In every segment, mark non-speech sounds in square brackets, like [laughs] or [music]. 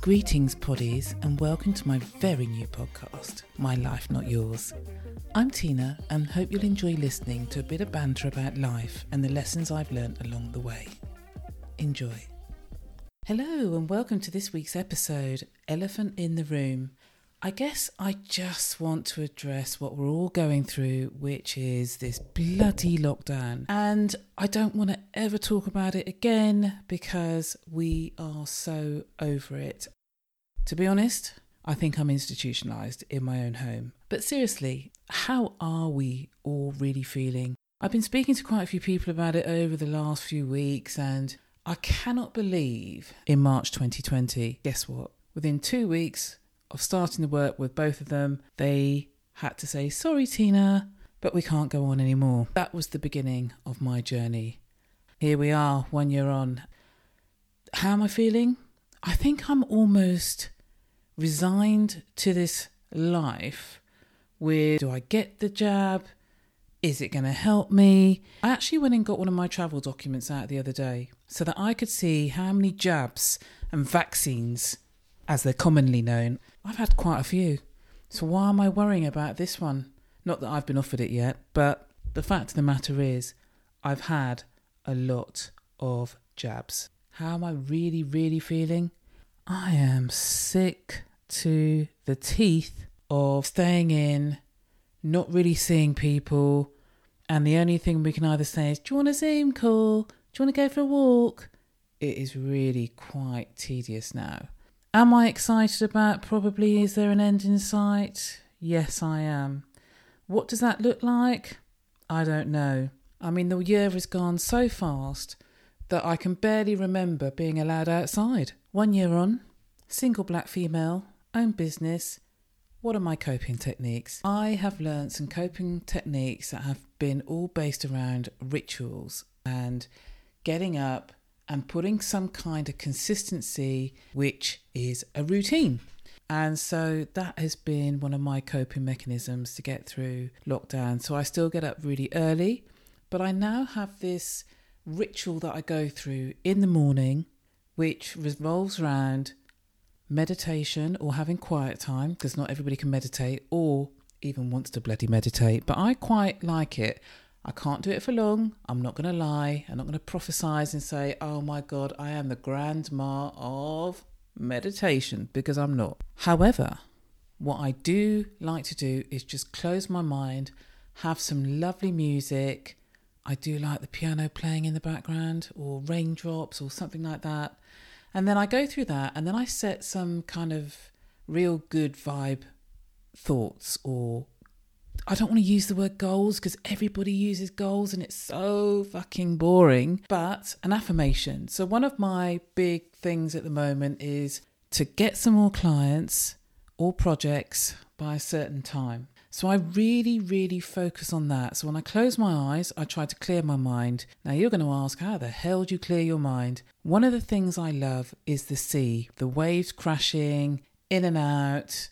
Greetings, poddies, and welcome to my very new podcast, My Life Not Yours. I'm Tina and hope you'll enjoy listening to a bit of banter about life and the lessons I've learned along the way. Enjoy. Hello, and welcome to this week's episode Elephant in the Room. I guess I just want to address what we're all going through, which is this bloody lockdown. And I don't want to ever talk about it again because we are so over it. To be honest, I think I'm institutionalized in my own home. But seriously, how are we all really feeling? I've been speaking to quite a few people about it over the last few weeks, and I cannot believe in March 2020, guess what? Within two weeks, of starting the work with both of them, they had to say, Sorry, Tina, but we can't go on anymore. That was the beginning of my journey. Here we are, one year on. How am I feeling? I think I'm almost resigned to this life with do I get the jab? Is it going to help me? I actually went and got one of my travel documents out the other day so that I could see how many jabs and vaccines, as they're commonly known, I've had quite a few. So why am I worrying about this one? Not that I've been offered it yet, but the fact of the matter is, I've had a lot of jabs. How am I really, really feeling? I am sick to the teeth of staying in, not really seeing people, and the only thing we can either say is, Do you want a Zoom call? Do you want to go for a walk? It is really quite tedious now. Am I excited about probably is there an end in sight? Yes, I am. What does that look like? I don't know. I mean, the year has gone so fast that I can barely remember being allowed outside. One year on, single black female, own business. What are my coping techniques? I have learned some coping techniques that have been all based around rituals and getting up, and putting some kind of consistency, which is a routine. And so that has been one of my coping mechanisms to get through lockdown. So I still get up really early, but I now have this ritual that I go through in the morning, which revolves around meditation or having quiet time, because not everybody can meditate or even wants to bloody meditate, but I quite like it. I can't do it for long. I'm not going to lie. I'm not going to prophesize and say, oh my God, I am the grandma of meditation because I'm not. However, what I do like to do is just close my mind, have some lovely music. I do like the piano playing in the background or raindrops or something like that. And then I go through that and then I set some kind of real good vibe thoughts or I don't want to use the word goals because everybody uses goals and it's so fucking boring, but an affirmation. So, one of my big things at the moment is to get some more clients or projects by a certain time. So, I really, really focus on that. So, when I close my eyes, I try to clear my mind. Now, you're going to ask, how the hell do you clear your mind? One of the things I love is the sea, the waves crashing in and out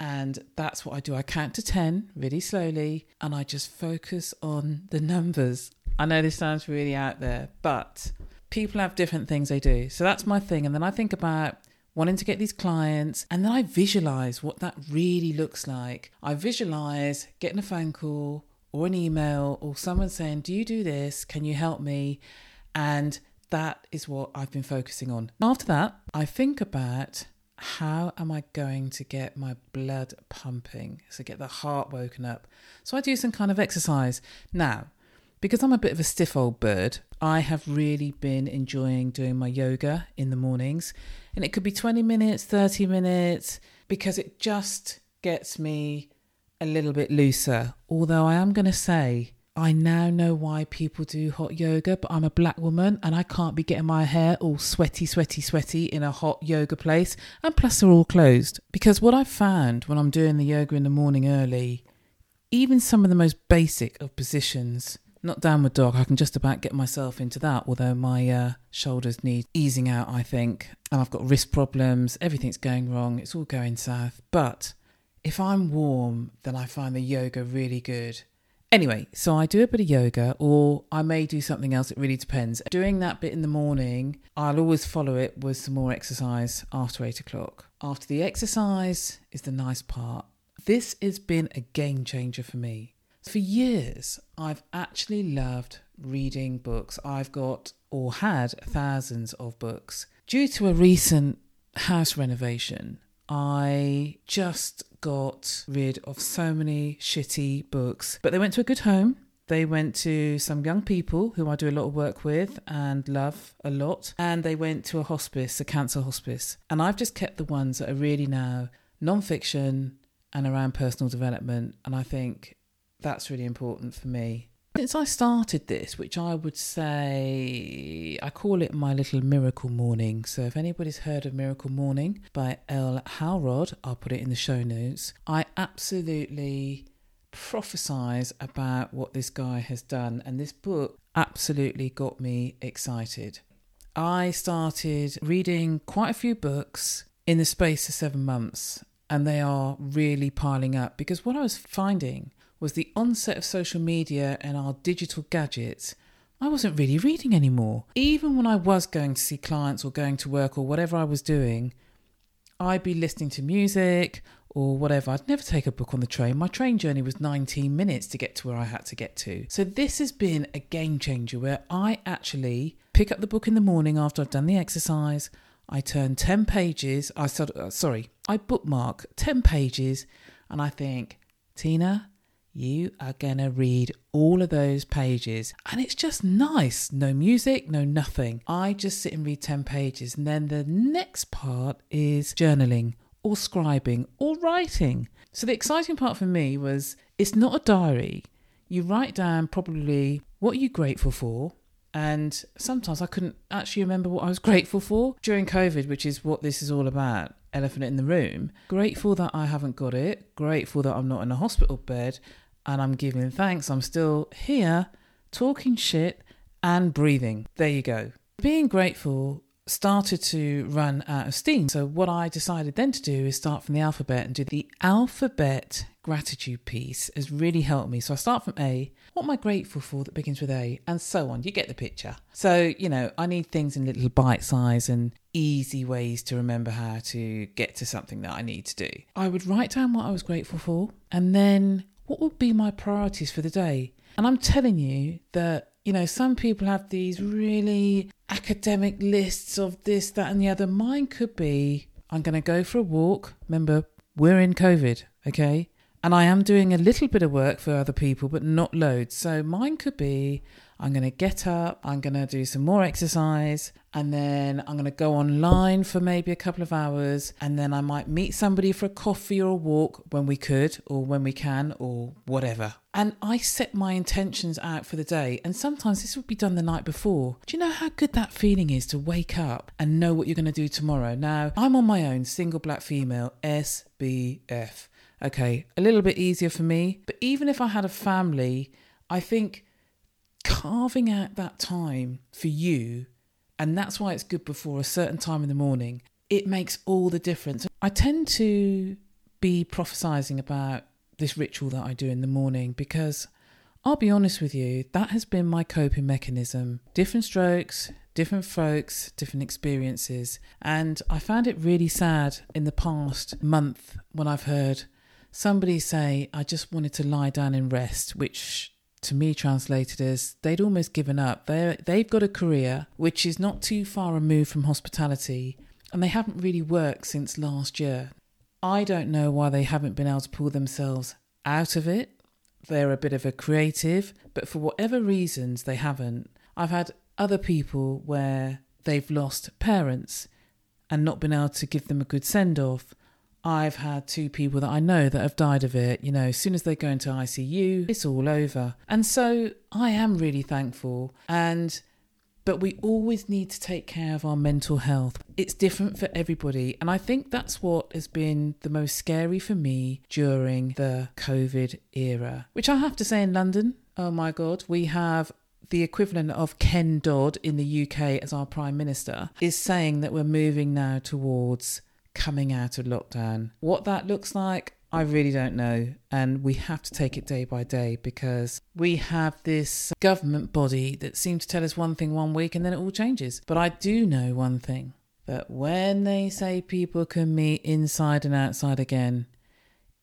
and that's what I do. I count to 10 really slowly and I just focus on the numbers. I know this sounds really out there, but people have different things they do. So that's my thing. And then I think about wanting to get these clients and then I visualize what that really looks like. I visualize getting a phone call or an email or someone saying, Do you do this? Can you help me? And that is what I've been focusing on. After that, I think about how am I going to get my blood pumping? So get the heart woken up. So I do some kind of exercise. Now, because I'm a bit of a stiff old bird, I have really been enjoying doing my yoga in the mornings. And it could be 20 minutes, 30 minutes, because it just gets me a little bit looser. Although I am going to say, I now know why people do hot yoga, but I'm a black woman and I can't be getting my hair all sweaty, sweaty, sweaty in a hot yoga place. And plus, they're all closed. Because what I've found when I'm doing the yoga in the morning early, even some of the most basic of positions, not downward dog, I can just about get myself into that, although my uh, shoulders need easing out, I think. And I've got wrist problems, everything's going wrong, it's all going south. But if I'm warm, then I find the yoga really good Anyway, so I do a bit of yoga or I may do something else. It really depends. Doing that bit in the morning, I'll always follow it with some more exercise after eight o'clock. After the exercise is the nice part. This has been a game changer for me. For years, I've actually loved reading books. I've got or had thousands of books. Due to a recent house renovation, I just got rid of so many shitty books, but they went to a good home. They went to some young people who I do a lot of work with and love a lot. And they went to a hospice, a cancer hospice. And I've just kept the ones that are really now non fiction and around personal development. And I think that's really important for me. Since I started this, which I would say I call it my little miracle morning. So if anybody's heard of Miracle Morning by Hal Elrod, I'll put it in the show notes. I absolutely prophesize about what this guy has done, and this book absolutely got me excited. I started reading quite a few books in the space of seven months, and they are really piling up because what I was finding was the onset of social media and our digital gadgets, I wasn't really reading anymore. Even when I was going to see clients or going to work or whatever I was doing, I'd be listening to music or whatever. I'd never take a book on the train. My train journey was 19 minutes to get to where I had to get to. So this has been a game changer where I actually pick up the book in the morning after I've done the exercise. I turn 10 pages. I start, uh, sorry, I bookmark 10 pages and I think, Tina, you are going to read all of those pages and it's just nice. No music, no nothing. I just sit and read 10 pages and then the next part is journaling or scribing or writing. So the exciting part for me was it's not a diary. You write down probably what you're grateful for? And sometimes I couldn't actually remember what I was [laughs] grateful for during COVID, which is what this is all about elephant in the room. Grateful that I haven't got it. Grateful that I'm not in a hospital bed and I'm giving thanks. I'm still here talking shit and breathing. There you go. Being grateful started to run out of steam. So, what I decided then to do is start from the alphabet and do the alphabet gratitude piece has really helped me. So, I start from A. What am I grateful for that begins with A? And so on. You get the picture. So, you know, I need things in little bite size and easy ways to remember how to get to something that I need to do. I would write down what I was grateful for and then what would be my priorities for the day? And I'm telling you that, you know, some people have these really academic lists of this, that, and the other. Mine could be I'm going to go for a walk. Remember, we're in COVID, okay? And I am doing a little bit of work for other people, but not loads. So mine could be I'm going to get up, I'm going to do some more exercise, and then I'm going to go online for maybe a couple of hours, and then I might meet somebody for a coffee or a walk when we could, or when we can, or whatever. And I set my intentions out for the day, and sometimes this would be done the night before. Do you know how good that feeling is to wake up and know what you're going to do tomorrow? Now, I'm on my own, single black female, SBF. Okay, a little bit easier for me, but even if I had a family, I think carving out that time for you, and that's why it's good before a certain time in the morning, it makes all the difference. I tend to be prophesizing about this ritual that I do in the morning because I'll be honest with you, that has been my coping mechanism. Different strokes, different folks, different experiences. And I found it really sad in the past month when I've heard somebody say, I just wanted to lie down and rest, which to me translated as they'd almost given up. They they've got a career which is not too far removed from hospitality, and they haven't really worked since last year. I don't know why they haven't been able to pull themselves out of it. They're a bit of a creative, but for whatever reasons they haven't. I've had other people where they've lost parents and not been able to give them a good send off I've had two people that I know that have died of it. You know, as soon as they go into ICU, it's all over. And so I am really thankful. And but we always need to take care of our mental health. It's different for everybody. And I think that's what has been the most scary for me during the COVID era, which I have to say in London, oh my God, we have the equivalent of Ken Dodd in the UK as our Prime Minister, is saying that we're moving now towards coming out of lockdown. What that looks like, I really don't know. And we have to take it day by day because we have this government body that seems to tell us one thing one week and then it all changes. But I do know one thing that when they say people can meet inside and outside again,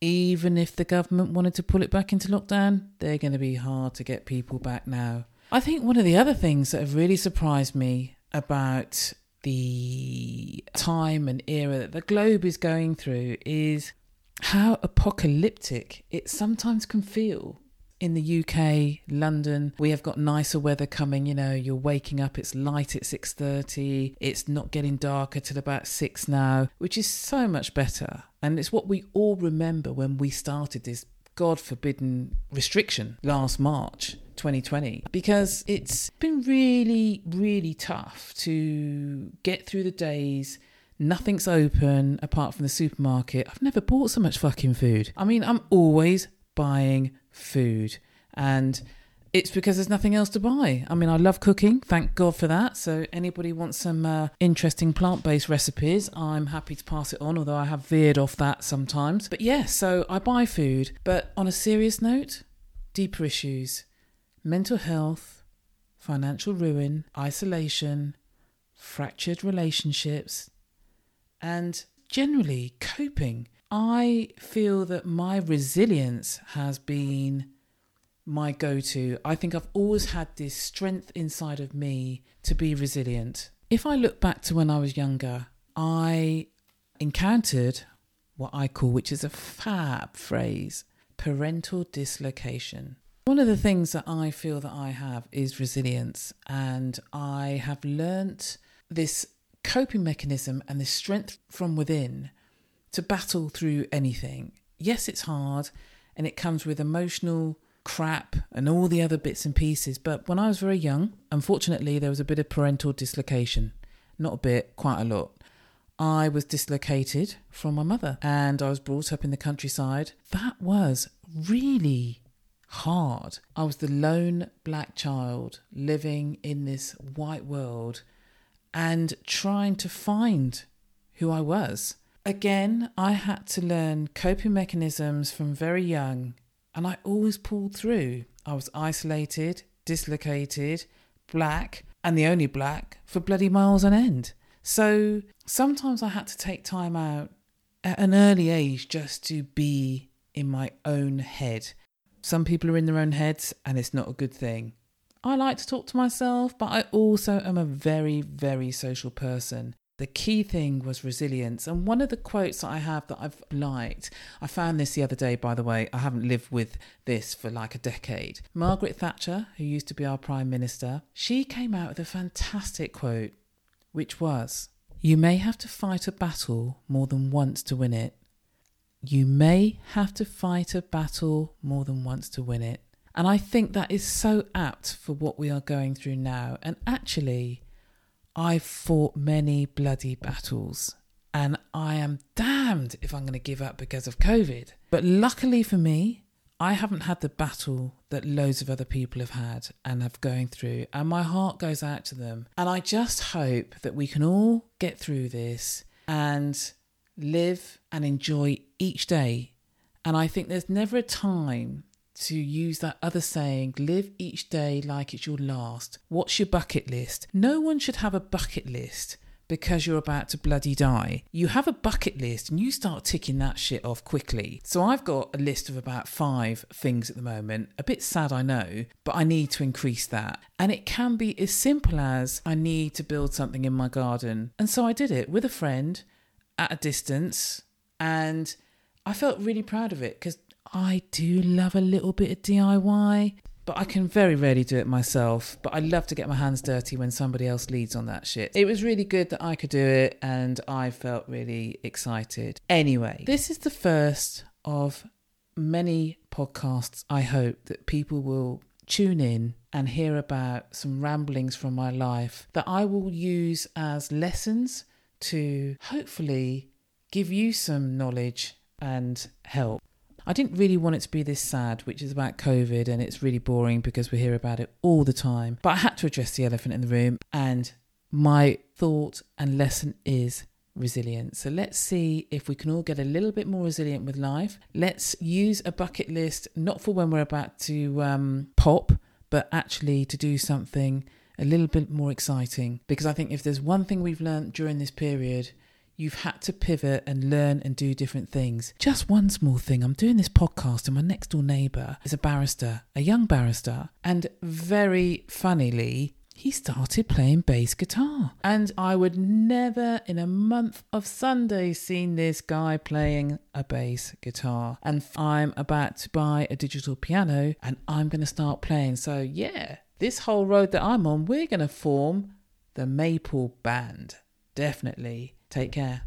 even if the government wanted to pull it back into lockdown, they're going to be hard to get people back now. I think one of the other things that have really surprised me about the time and era that the globe is going through is how apocalyptic it sometimes can feel. In the UK, London, we have got nicer weather coming. You know, you're waking up; it's light at six thirty. It's not getting darker till about six now, which is so much better. And it's what we all remember when we started this God forbidden restriction last March 2020 because it's been really, really tough to get through the days. Nothing's open apart from the supermarket. I've never bought so much fucking food. I mean, I'm always buying food and it's because there's nothing else to buy. I mean, I love cooking, thank God for that. So, anybody wants some uh, interesting plant based recipes, I'm happy to pass it on, although I have veered off that sometimes. But yeah, so I buy food. But on a serious note, deeper issues mental health, financial ruin, isolation, fractured relationships, and generally coping. I feel that my resilience has been my go to. I think I've always had this strength inside of me to be resilient. If I look back to when I was younger, I encountered what I call, which is a fab phrase, parental dislocation. One of the things that I feel that I have is resilience, and I have learnt this coping mechanism and this strength from within to battle through anything. Yes, it's hard and it comes with emotional crap and all the other bits and pieces. But when I was very young, unfortunately, there was a bit of parental dislocation. Not a bit, quite a lot. I was dislocated from my mother and I was brought up in the countryside. That was really hard. I was the lone black child living in this white world and trying to find who I was. Again, I had to learn coping mechanisms from very young and I always pulled through. I was isolated, dislocated, black, and the only black for bloody miles on end. So sometimes I had to take time out at an early age just to be in my own head. Some people are in their own heads and it's not a good thing. I like to talk to myself, but I also am a very, very social person. The key thing was resilience. And one of the quotes that I have that I've liked, I found this the other day, by the way. I haven't lived with this for like a decade. Margaret Thatcher, who used to be our Prime Minister, she came out with a fantastic quote, which was You may have to fight a battle more than once to win it. You may have to fight a battle more than once to win it. And I think that is so apt for what we are going through now. And actually, I've fought many bloody battles and I am damned if I'm going to give up because of COVID. But luckily for me, I haven't had the battle that loads of other people have had and have going through, and my heart goes out to them. And I just hope that we can all get through this and live and enjoy each day. And I think there's never a time to use that other saying, live each day like it's your last. What's your bucket list? No one should have a bucket list because you're about to bloody die. You have a bucket list and you start ticking that shit off quickly. So I've got a list of about five things at the moment. A bit sad, I know, but I need to increase that. And it can be as simple as I need to build something in my garden. And so I did it with a friend at a distance and I felt really proud of it because I do love a little bit of DIY, but I can very rarely do it myself. But I love to get my hands dirty when somebody else leads on that shit. It was really good that I could do it, and I felt really excited. Anyway, this is the first of many podcasts I hope that people will tune in and hear about some ramblings from my life that I will use as lessons to hopefully give you some knowledge and help. I didn't really want it to be this sad, which is about COVID, and it's really boring because we hear about it all the time. But I had to address the elephant in the room, and my thought and lesson is resilience. So let's see if we can all get a little bit more resilient with life. Let's use a bucket list, not for when we're about to um, pop, but actually to do something a little bit more exciting. Because I think if there's one thing we've learned during this period, You've had to pivot and learn and do different things. Just one small thing I'm doing this podcast, and my next door neighbour is a barrister, a young barrister, and very funnily, he started playing bass guitar. And I would never in a month of Sundays seen this guy playing a bass guitar. And I'm about to buy a digital piano and I'm going to start playing. So, yeah, this whole road that I'm on, we're going to form the Maple Band. Definitely. Take care.